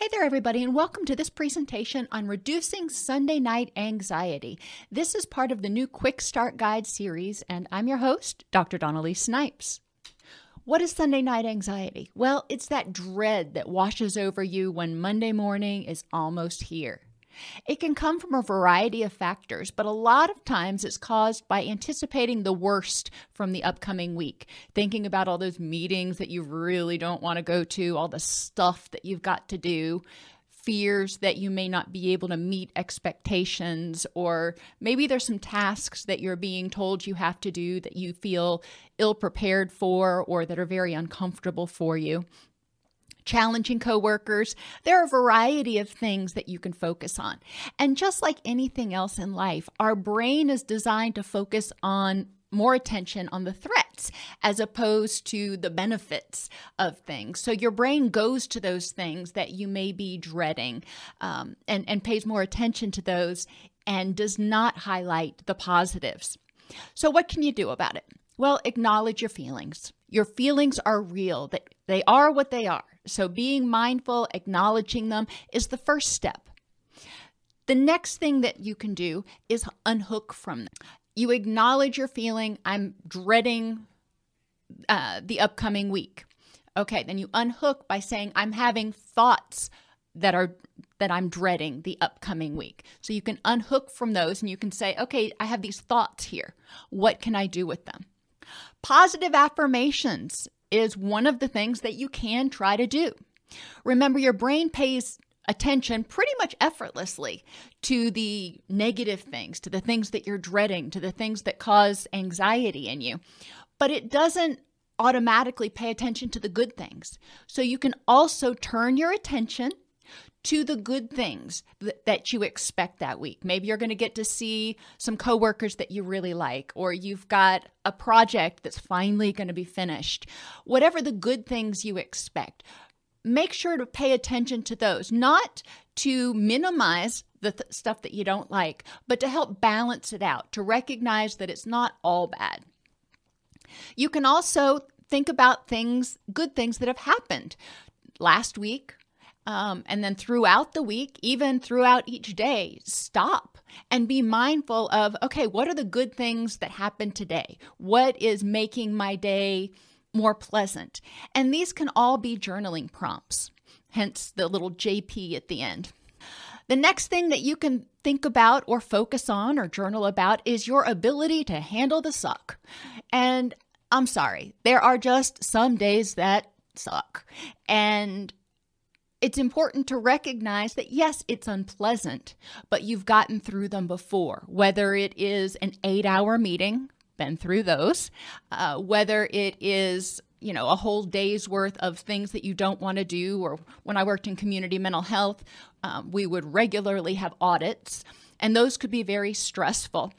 Hey there, everybody, and welcome to this presentation on reducing Sunday night anxiety. This is part of the new Quick Start Guide series, and I'm your host, Dr. Dawn-Elise Snipes. What is Sunday night anxiety? Well, it's that dread that washes over you when Monday morning is almost here. It can come from a variety of factors, but a lot of times it's caused by anticipating the worst from the upcoming week, thinking about all those meetings that you really don't want to go to, all the stuff that you've got to do, fears that you may not be able to meet expectations, or maybe there's some tasks that you're being told you have to do that you feel ill prepared for or that are very uncomfortable for you challenging coworkers. There are a variety of things that you can focus on. And just like anything else in life, our brain is designed to focus on more attention on the threats as opposed to the benefits of things. So your brain goes to those things that you may be dreading um, and, and pays more attention to those and does not highlight the positives. So, what can you do about it? Well, acknowledge your feelings. Your feelings are real, that they are what they are. So, being mindful, acknowledging them is the first step. The next thing that you can do is unhook from them. You acknowledge your feeling, I'm dreading uh, the upcoming week. Okay, then you unhook by saying, I'm having thoughts that are that I'm dreading the upcoming week. So you can unhook from those and you can say, okay, I have these thoughts here. What can I do with them? Positive affirmations is one of the things that you can try to do. Remember, your brain pays attention pretty much effortlessly to the negative things, to the things that you're dreading, to the things that cause anxiety in you. But it doesn't automatically pay attention to the good things. So you can also turn your attention to the good things th- that you expect that week. Maybe you're going to get to see some coworkers that you really like, or you've got a project that's finally going to be finished. Whatever the good things you expect, make sure to pay attention to those, not to minimize the th- stuff that you don't like, but to help balance it out, to recognize that it's not all bad. You can also think about things, good things that have happened last week, um, and then throughout the week, even throughout each day, stop and be mindful of okay, what are the good things that happened today? What is making my day more pleasant? And these can all be journaling prompts, hence the little JP at the end. The next thing that you can think about or focus on or journal about is your ability to handle the suck. And I'm sorry, there are just some days that suck. And it's important to recognize that yes, it's unpleasant, but you've gotten through them before, whether it is an eight hour meeting, been through those, uh, whether it is you know a whole day's worth of things that you don't want to do or when i worked in community mental health um, we would regularly have audits and those could be very stressful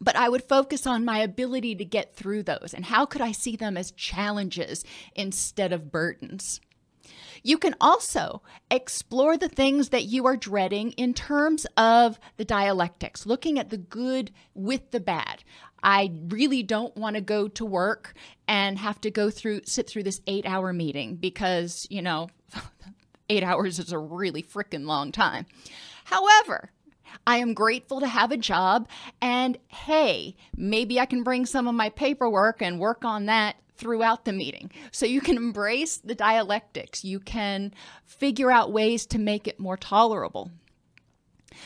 but I would focus on my ability to get through those and how could I see them as challenges instead of burdens. You can also explore the things that you are dreading in terms of the dialectics, looking at the good with the bad. I really don't want to go to work and have to go through sit through this 8-hour meeting because, you know, 8 hours is a really freaking long time. However, I am grateful to have a job and hey, maybe I can bring some of my paperwork and work on that throughout the meeting. So you can embrace the dialectics, you can figure out ways to make it more tolerable.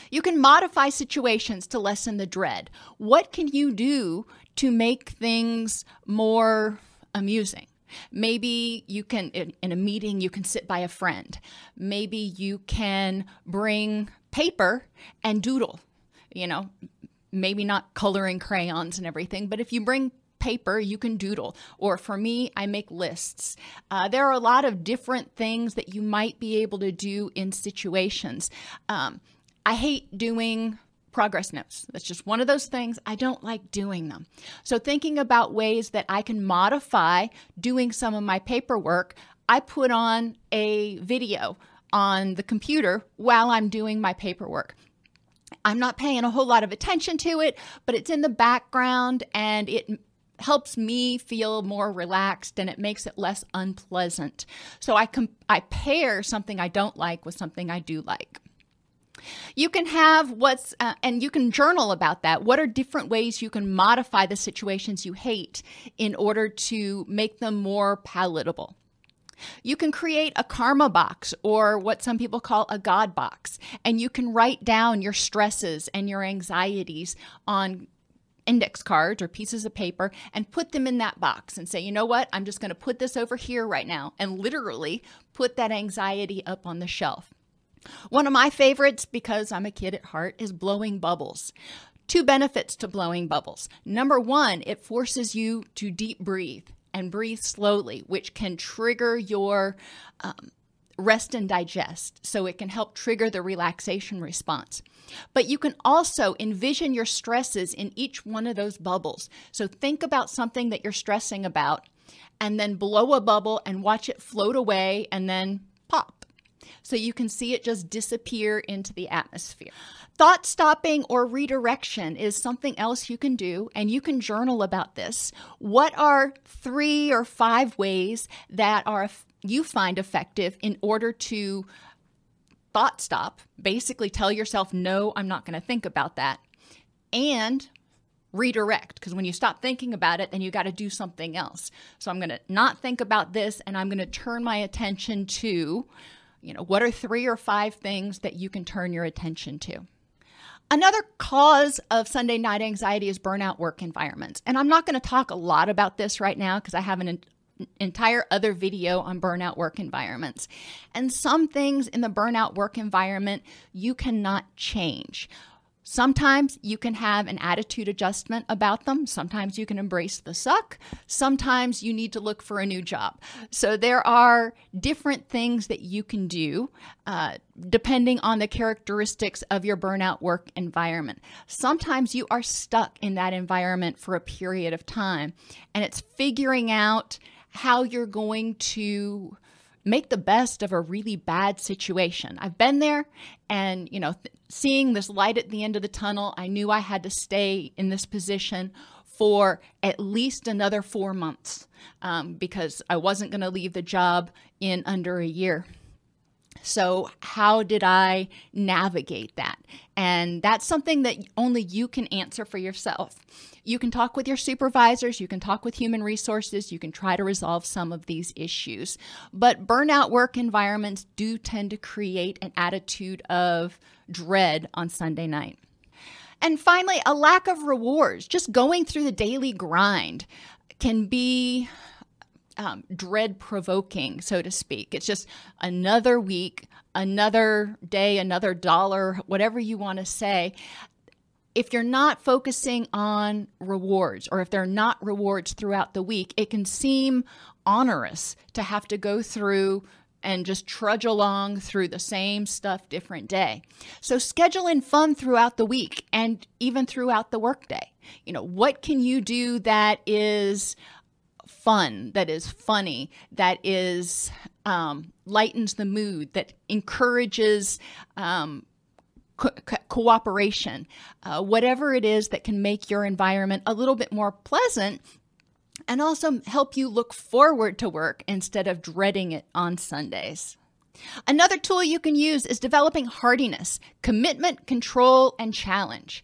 You can modify situations to lessen the dread. What can you do to make things more amusing? Maybe you can, in a meeting, you can sit by a friend. Maybe you can bring paper and doodle, you know, maybe not coloring crayons and everything, but if you bring paper, you can doodle. Or for me, I make lists. Uh, there are a lot of different things that you might be able to do in situations. Um, I hate doing progress notes. That's just one of those things. I don't like doing them. So, thinking about ways that I can modify doing some of my paperwork, I put on a video on the computer while I'm doing my paperwork. I'm not paying a whole lot of attention to it, but it's in the background and it helps me feel more relaxed and it makes it less unpleasant. So I com- I pair something I don't like with something I do like. You can have what's, uh, and you can journal about that. What are different ways you can modify the situations you hate in order to make them more palatable? You can create a karma box or what some people call a God box, and you can write down your stresses and your anxieties on index cards or pieces of paper and put them in that box and say, you know what, I'm just going to put this over here right now and literally put that anxiety up on the shelf. One of my favorites, because I'm a kid at heart, is blowing bubbles. Two benefits to blowing bubbles. Number one, it forces you to deep breathe and breathe slowly, which can trigger your um, rest and digest. So it can help trigger the relaxation response. But you can also envision your stresses in each one of those bubbles. So think about something that you're stressing about and then blow a bubble and watch it float away and then pop so you can see it just disappear into the atmosphere. Thought stopping or redirection is something else you can do, and you can journal about this. What are three or five ways that are you find effective in order to thought stop, basically tell yourself, no, I'm not going to think about that, and redirect because when you stop thinking about it then you got to do something else so i'm going to not think about this and i'm going to turn my attention to you know, what are three or five things that you can turn your attention to? Another cause of Sunday night anxiety is burnout work environments. And I'm not going to talk a lot about this right now because I have an entire other video on burnout work environments. And some things in the burnout work environment you cannot change. Sometimes you can have an attitude adjustment about them. Sometimes you can embrace the suck. Sometimes you need to look for a new job. So there are different things that you can do uh, depending on the characteristics of your burnout work environment. Sometimes you are stuck in that environment for a period of time, and it's figuring out how you're going to make the best of a really bad situation. I've been there and, you know, th- seeing this light at the end of the tunnel, I knew I had to stay in this position for at least another four months um, because I wasn't going to leave the job in under a year. So, how did I navigate that? And that's something that only you can answer for yourself. You can talk with your supervisors, you can talk with human resources, you can try to resolve some of these issues. But burnout work environments do tend to create an attitude of dread on Sunday night. And finally, a lack of rewards. Just going through the daily grind can be um, dread provoking, so to speak. It's just another week, another day, another dollar, whatever you want to say if you're not focusing on rewards or if there are not rewards throughout the week, it can seem onerous to have to go through and just trudge along through the same stuff different day. So schedule in fun throughout the week and even throughout the workday. You know, what can you do that is fun, that is funny, that is um, lightens the mood, that encourages um, co- cooperation, uh, whatever it is that can make your environment a little bit more pleasant and also help you look forward to work instead of dreading it on Sundays. Another tool you can use is developing hardiness, commitment, control, and challenge.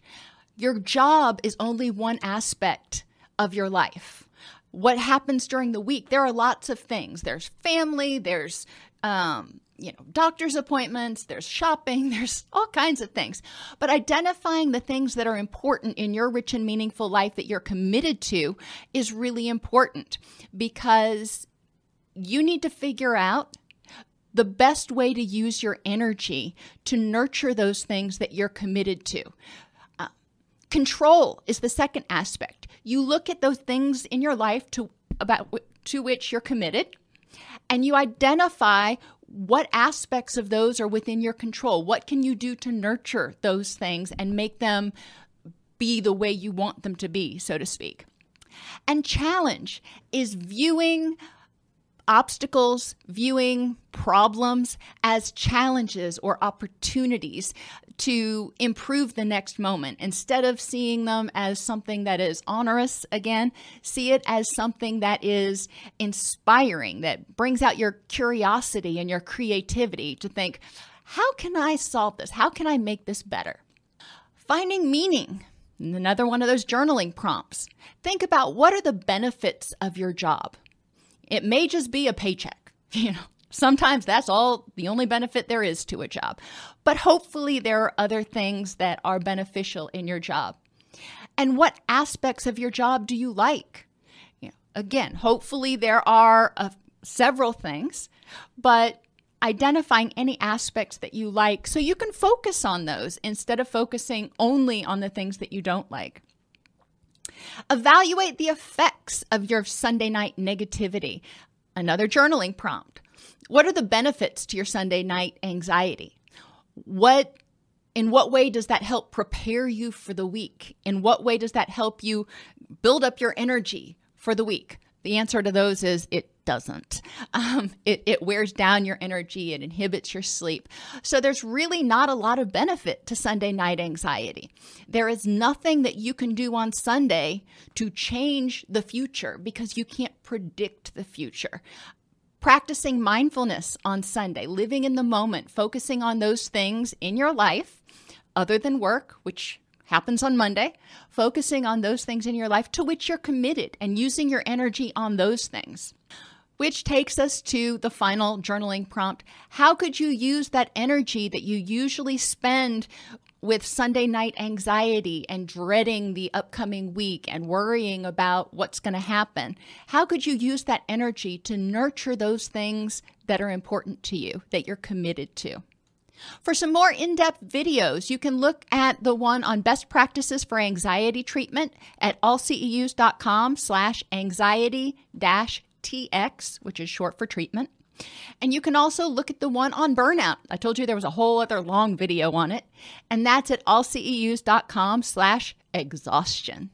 Your job is only one aspect of your life. What happens during the week? There are lots of things. There's family, there's um, you know, doctor's appointments, there's shopping, there's all kinds of things. But identifying the things that are important in your rich and meaningful life that you're committed to is really important because you need to figure out the best way to use your energy to nurture those things that you're committed to. Control is the second aspect. You look at those things in your life to about to which you're committed and you identify what aspects of those are within your control. What can you do to nurture those things and make them be the way you want them to be, so to speak? And challenge is viewing obstacles, viewing problems as challenges or opportunities to improve the next moment. Instead of seeing them as something that is onerous, again, see it as something that is inspiring, that brings out your curiosity and your creativity to think, how can I solve this? How can I make this better? Finding meaning. Another one of those journaling prompts. Think about what are the benefits of your job? It may just be a paycheck, you know. Sometimes that's all the only benefit there is to a job. But hopefully, there are other things that are beneficial in your job. And what aspects of your job do you like? You know, again, hopefully, there are uh, several things, but identifying any aspects that you like so you can focus on those instead of focusing only on the things that you don't like. Evaluate the effects of your Sunday night negativity. Another journaling prompt. What are the benefits to your Sunday night anxiety? What in what way does that help prepare you for the week? In what way does that help you build up your energy for the week? The answer to those is it doesn't. Um, it, it wears down your energy, it inhibits your sleep. So there's really not a lot of benefit to Sunday night anxiety. There is nothing that you can do on Sunday to change the future because you can't predict the future. Practicing mindfulness on Sunday, living in the moment, focusing on those things in your life other than work, which happens on Monday, focusing on those things in your life to which you're committed and using your energy on those things. Which takes us to the final journaling prompt. How could you use that energy that you usually spend with Sunday night anxiety and dreading the upcoming week and worrying about what's going to happen? How could you use that energy to nurture those things that are important to you, that you're committed to? For some more in-depth videos, you can look at the one on best practices for anxiety treatment at allceus.com slash anxiety dash TX, which is short for treatment. And you can also look at the one on burnout. I told you there was a whole other long video on it, and that's at allceus.com slash exhaustion.